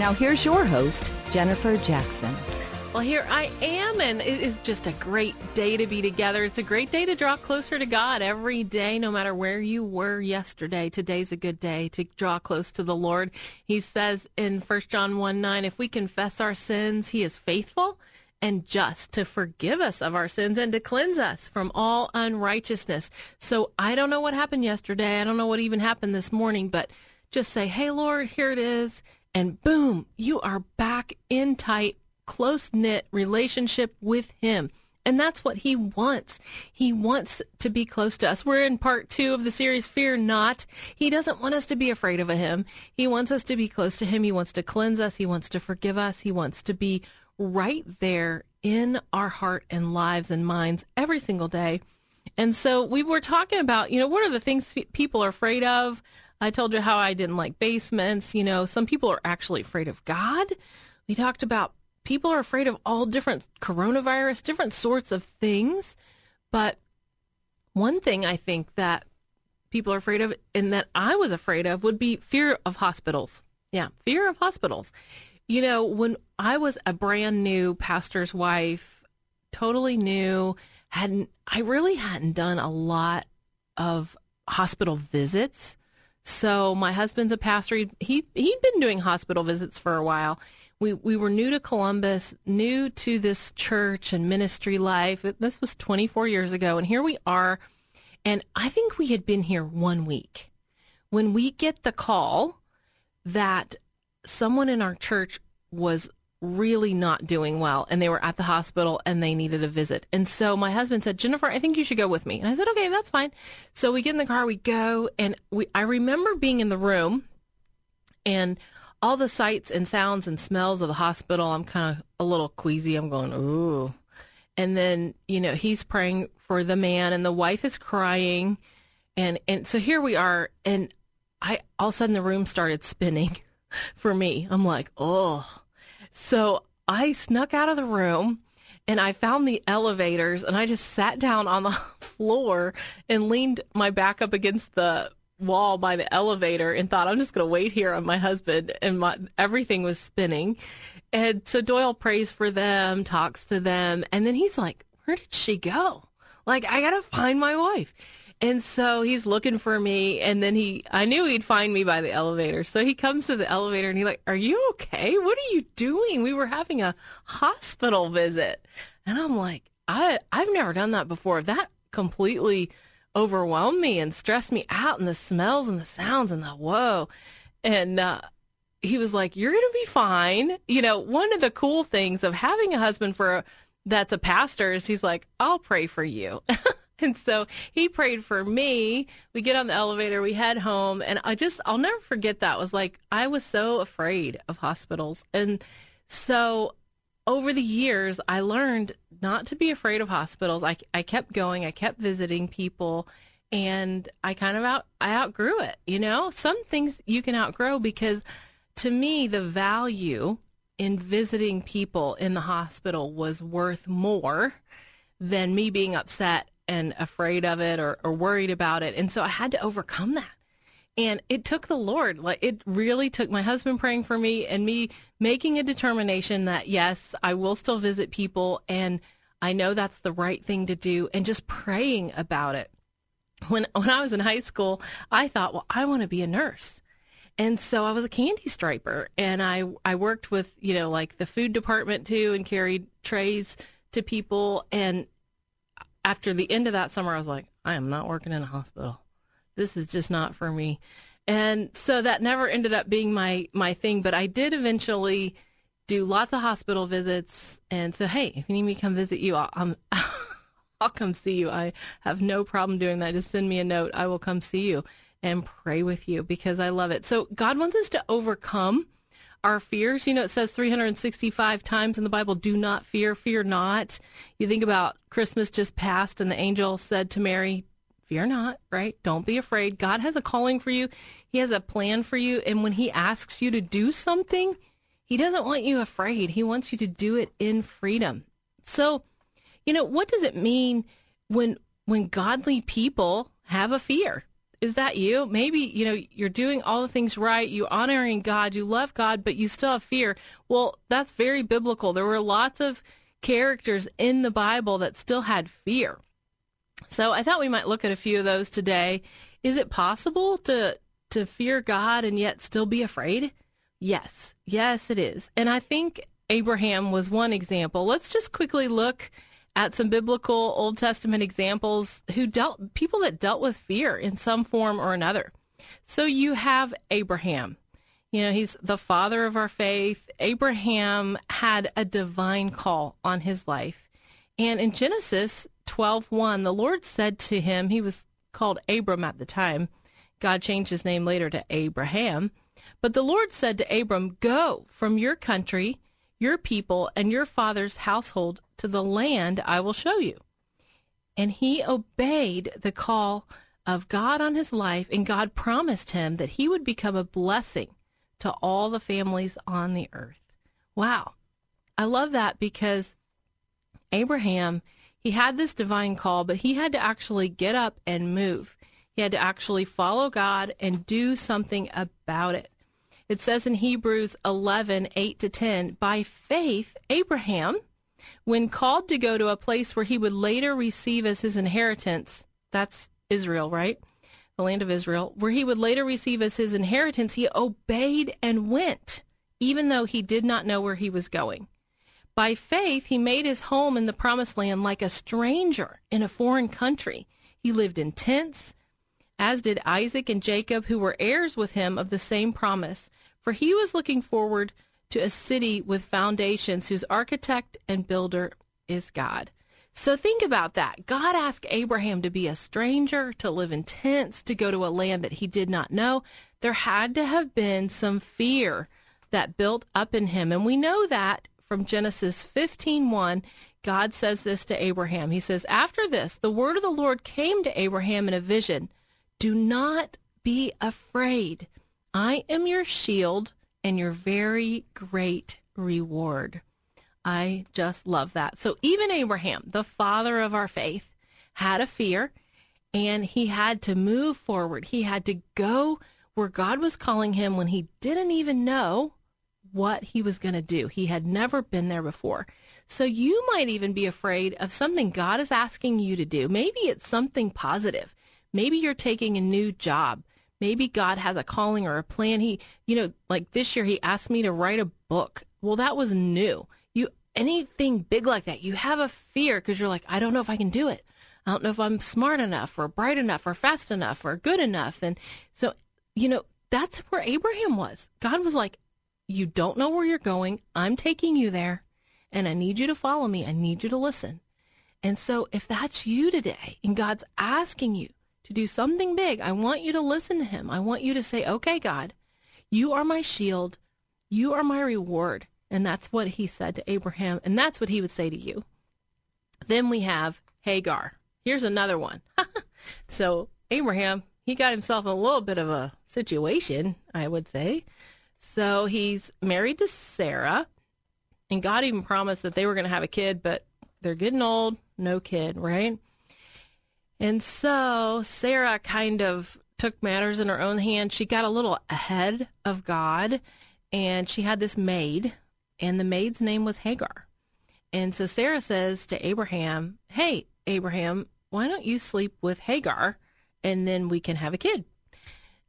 Now, here's your host, Jennifer Jackson. Well, here I am, and it is just a great day to be together. It's a great day to draw closer to God every day, no matter where you were yesterday. Today's a good day to draw close to the Lord. He says in 1 John 1 9, if we confess our sins, He is faithful and just to forgive us of our sins and to cleanse us from all unrighteousness. So I don't know what happened yesterday. I don't know what even happened this morning, but just say, Hey, Lord, here it is. And boom, you are back in tight close knit relationship with Him. And that's what He wants. He wants to be close to us. We're in part two of the series, Fear Not. He doesn't want us to be afraid of Him. He wants us to be close to Him. He wants to cleanse us. He wants to forgive us. He wants to be right there in our heart and lives and minds every single day. And so we were talking about, you know, what are the things people are afraid of? I told you how I didn't like basements. You know, some people are actually afraid of God. We talked about people are afraid of all different coronavirus, different sorts of things. But one thing I think that people are afraid of and that I was afraid of would be fear of hospitals. Yeah, fear of hospitals. You know, when I was a brand new pastor's wife, totally new, hadn't I really hadn't done a lot of hospital visits. So my husband's a pastor. He, he he'd been doing hospital visits for a while, we we were new to Columbus, new to this church and ministry life. This was 24 years ago, and here we are. And I think we had been here one week when we get the call that someone in our church was really not doing well and they were at the hospital and they needed a visit. And so my husband said, "Jennifer, I think you should go with me." And I said, "Okay, that's fine." So we get in the car, we go, and we I remember being in the room and all the sights and sounds and smells of the hospital, I'm kind of a little queasy. I'm going, ooh. And then, you know, he's praying for the man and the wife is crying. And, and so here we are. And I, all of a sudden the room started spinning for me. I'm like, oh. So I snuck out of the room and I found the elevators and I just sat down on the floor and leaned my back up against the wall by the elevator and thought I'm just going to wait here on my husband and my everything was spinning. And so Doyle prays for them, talks to them, and then he's like, "Where did she go? Like I got to find my wife." And so he's looking for me and then he I knew he'd find me by the elevator. So he comes to the elevator and he's like, "Are you okay? What are you doing? We were having a hospital visit." And I'm like, "I I've never done that before. That completely overwhelmed me and stressed me out and the smells and the sounds and the whoa. And uh, he was like, You're going to be fine. You know, one of the cool things of having a husband for a, that's a pastor is he's like, I'll pray for you. and so he prayed for me. We get on the elevator, we head home, and I just, I'll never forget that. It was like, I was so afraid of hospitals. And so over the years, I learned not to be afraid of hospitals. I, I kept going, I kept visiting people, and I kind of out I outgrew it. You know, some things you can outgrow because to me, the value in visiting people in the hospital was worth more than me being upset and afraid of it or, or worried about it. And so I had to overcome that. And it took the Lord, like it really took my husband praying for me and me making a determination that yes, I will still visit people and I know that's the right thing to do and just praying about it. When when I was in high school, I thought, well, I want to be a nurse. And so I was a candy striper and I I worked with, you know, like the food department too and carried trays to people and after the end of that summer I was like, I am not working in a hospital this is just not for me. And so that never ended up being my my thing, but I did eventually do lots of hospital visits. And so, hey, if you need me to come visit you, I'll, I'm, I'll come see you. I have no problem doing that. Just send me a note. I will come see you and pray with you because I love it. So God wants us to overcome our fears. You know, it says 365 times in the Bible, do not fear, fear not. You think about Christmas just passed and the angel said to Mary, fear not, right? Don't be afraid. God has a calling for you. He has a plan for you. And when he asks you to do something, he doesn't want you afraid. He wants you to do it in freedom. So, you know, what does it mean when when godly people have a fear? Is that you? Maybe, you know, you're doing all the things right, you honoring God, you love God, but you still have fear. Well, that's very biblical. There were lots of characters in the Bible that still had fear. So I thought we might look at a few of those today. Is it possible to to fear God and yet still be afraid? Yes. Yes, it is. And I think Abraham was one example. Let's just quickly look at some biblical Old Testament examples who dealt people that dealt with fear in some form or another. So you have Abraham. You know, he's the father of our faith. Abraham had a divine call on his life. And in Genesis 12:1, the Lord said to him, he was called Abram at the time. God changed his name later to Abraham. But the Lord said to Abram, "Go from your country, your people, and your father's household to the land I will show you. And he obeyed the call of God on his life, and God promised him that he would become a blessing to all the families on the earth. Wow. I love that because Abraham, he had this divine call, but he had to actually get up and move. He had to actually follow God and do something about it. It says in Hebrews 11, 8 to 10, by faith, Abraham, when called to go to a place where he would later receive as his inheritance, that's Israel, right? The land of Israel, where he would later receive as his inheritance, he obeyed and went, even though he did not know where he was going. By faith, he made his home in the promised land like a stranger in a foreign country. He lived in tents, as did Isaac and Jacob, who were heirs with him of the same promise, for he was looking forward to a city with foundations whose architect and builder is God. So think about that. God asked Abraham to be a stranger, to live in tents, to go to a land that he did not know. There had to have been some fear that built up in him. And we know that from Genesis 15:1, God says this to Abraham. He says, "After this, the word of the Lord came to Abraham in a vision. Do not be afraid. I am your shield and your very great reward. I just love that. So even Abraham, the father of our faith, had a fear and he had to move forward. He had to go where God was calling him when he didn't even know what he was going to do. He had never been there before. So you might even be afraid of something God is asking you to do. Maybe it's something positive. Maybe you're taking a new job maybe God has a calling or a plan. He, you know, like this year he asked me to write a book. Well, that was new. You anything big like that, you have a fear because you're like, I don't know if I can do it. I don't know if I'm smart enough or bright enough or fast enough or good enough. And so, you know, that's where Abraham was. God was like, you don't know where you're going. I'm taking you there and I need you to follow me. I need you to listen. And so if that's you today and God's asking you to do something big, I want you to listen to him. I want you to say, okay, God, you are my shield. You are my reward. And that's what he said to Abraham. And that's what he would say to you. Then we have Hagar. Here's another one. so Abraham, he got himself a little bit of a situation, I would say. So he's married to Sarah, and God even promised that they were going to have a kid, but they're getting old, no kid, right? And so Sarah kind of took matters in her own hand. She got a little ahead of God and she had this maid, and the maid's name was Hagar. And so Sarah says to Abraham, Hey, Abraham, why don't you sleep with Hagar and then we can have a kid?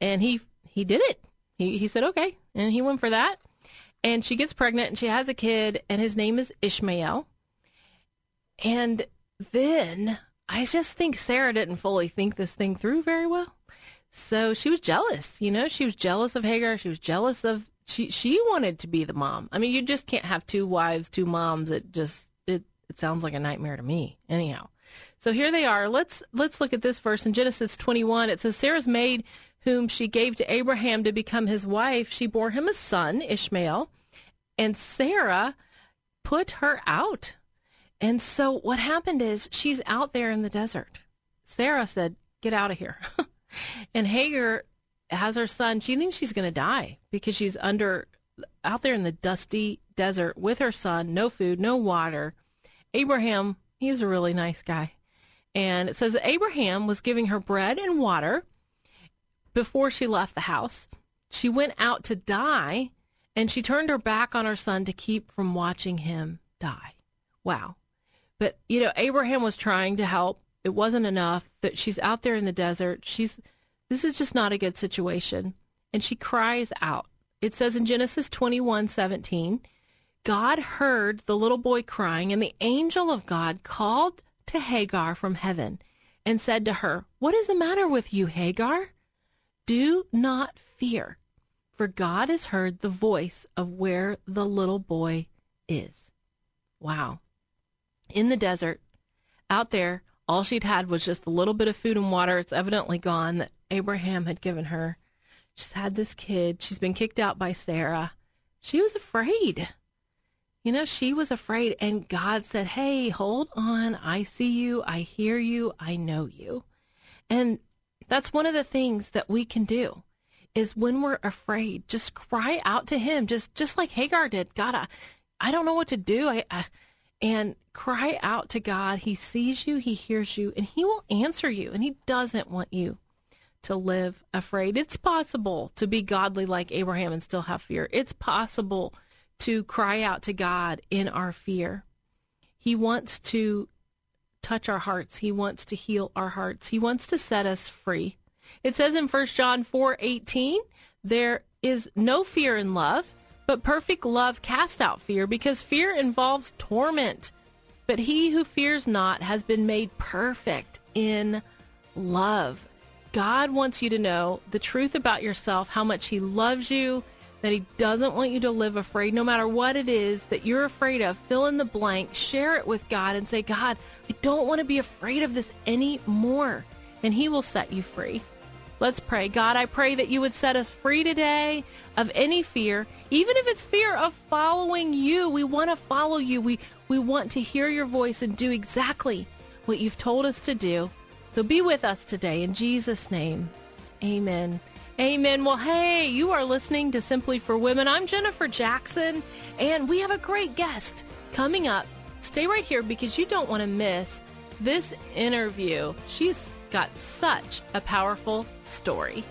And he he did it. He he said, Okay. And he went for that. And she gets pregnant and she has a kid, and his name is Ishmael. And then I just think Sarah didn't fully think this thing through very well. So she was jealous, you know, she was jealous of Hagar. She was jealous of she she wanted to be the mom. I mean, you just can't have two wives, two moms. It just it it sounds like a nightmare to me. Anyhow. So here they are. Let's let's look at this verse in Genesis 21. It says Sarah's maid whom she gave to Abraham to become his wife, she bore him a son, Ishmael, and Sarah put her out. And so what happened is she's out there in the desert. Sarah said, Get out of here. and Hagar has her son. She thinks she's going to die because she's under out there in the dusty desert with her son, no food, no water. Abraham, he was a really nice guy. And it says that Abraham was giving her bread and water before she left the house. She went out to die and she turned her back on her son to keep from watching him die. Wow. But, you know, Abraham was trying to help. It wasn't enough that she's out there in the desert. She's, this is just not a good situation. And she cries out. It says in Genesis 21 17, God heard the little boy crying, and the angel of God called to Hagar from heaven and said to her, What is the matter with you, Hagar? Do not fear, for God has heard the voice of where the little boy is. Wow. In the desert, out there, all she'd had was just a little bit of food and water. It's evidently gone that Abraham had given her. She's had this kid. She's been kicked out by Sarah. She was afraid. You know, she was afraid, and God said, Hey, hold on. I see you. I hear you. I know you. And that's one of the things that we can do is when we're afraid, just cry out to Him, just just like Hagar did. God, I, I don't know what to do. I, I and cry out to God. He sees you, He hears you, and He will answer you. And He doesn't want you to live afraid. It's possible to be godly like Abraham and still have fear. It's possible to cry out to God in our fear. He wants to touch our hearts. He wants to heal our hearts. He wants to set us free. It says in 1 John 4:18, there is no fear in love, but perfect love casts out fear because fear involves torment. But he who fears not has been made perfect in love. God wants you to know the truth about yourself, how much he loves you, that he doesn't want you to live afraid no matter what it is that you're afraid of. Fill in the blank, share it with God, and say, God, I don't want to be afraid of this anymore. And he will set you free. Let's pray. God, I pray that you would set us free today of any fear, even if it's fear of following you. We want to follow you. We, we want to hear your voice and do exactly what you've told us to do. So be with us today in Jesus' name. Amen. Amen. Well, hey, you are listening to Simply for Women. I'm Jennifer Jackson, and we have a great guest coming up. Stay right here because you don't want to miss this interview. She's got such a powerful story.